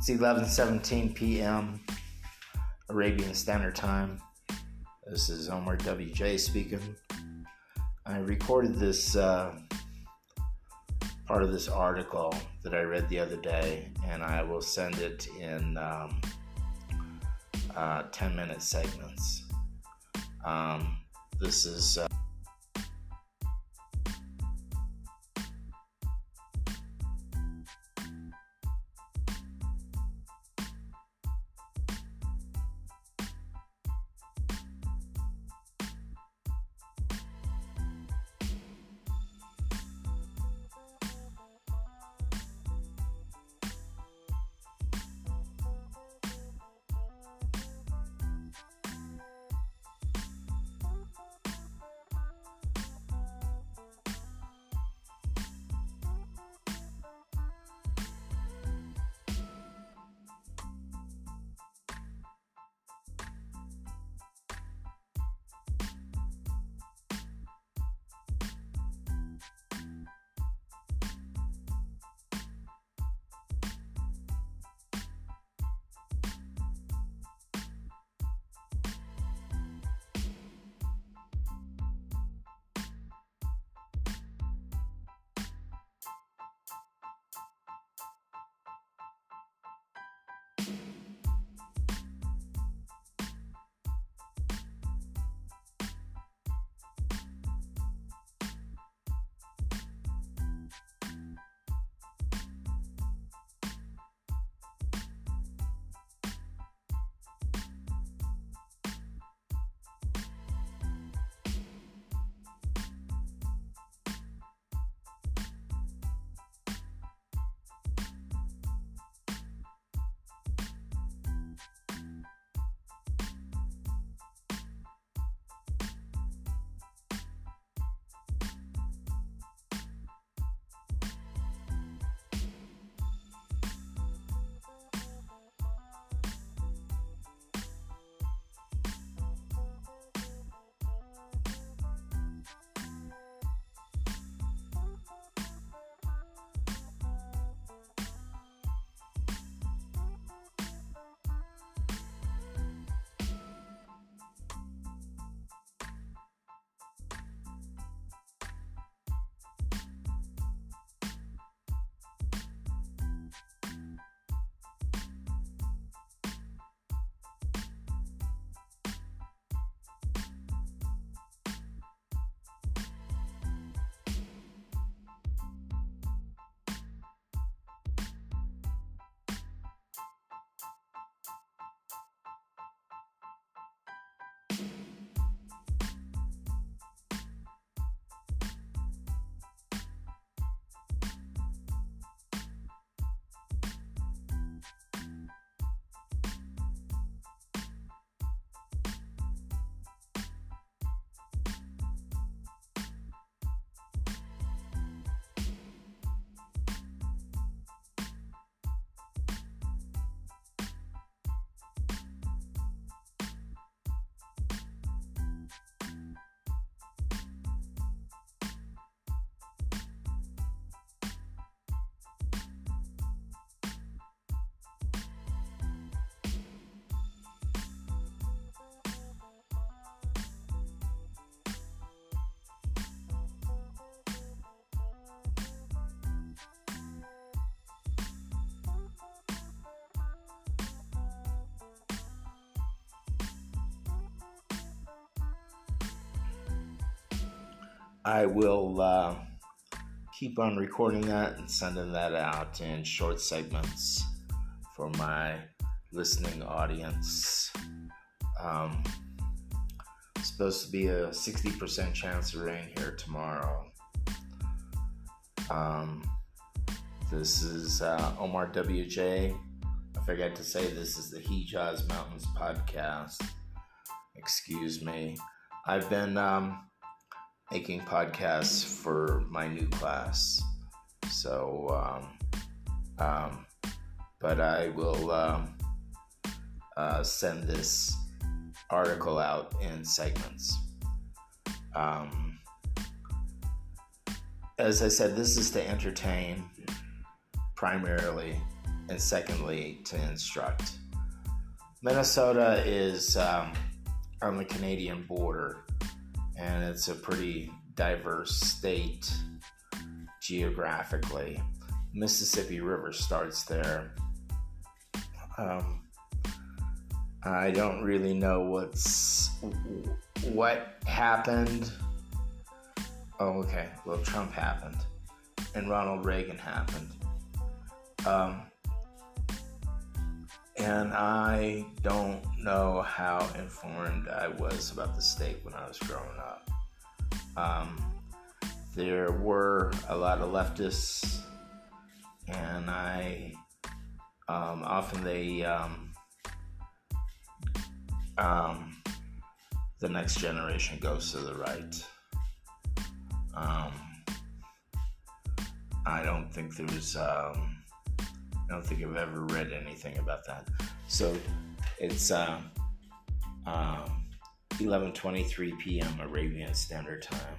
It's 11:17 p.m. Arabian Standard Time. This is Omar WJ speaking. I recorded this uh, part of this article that I read the other day, and I will send it in um, uh, 10 minute segments. Um, this is. Uh, I will uh, keep on recording that and sending that out in short segments for my listening audience. Um, supposed to be a 60% chance of rain here tomorrow. Um, this is uh, Omar WJ. I forgot to say this is the Hejaz Mountains podcast. Excuse me. I've been um, making podcasts for my new class. So, um, um, but I will um, uh, send this article out in segments. Um, as I said, this is to entertain primarily and secondly, to instruct. Minnesota is um, on the Canadian border, and it's a pretty diverse state geographically. Mississippi River starts there. Um, I don't really know what's what happened. Oh, okay. Well, Trump happened, and Ronald Reagan happened. Um, and I don't know how informed I was about the state when I was growing up. Um, there were a lot of leftists, and I um, often they um, um, the next generation goes to the right. Um, I don't think there's um, I don't think I've ever read anything about that. So it's uh, um, 11:23 p.m. Arabian Standard Time.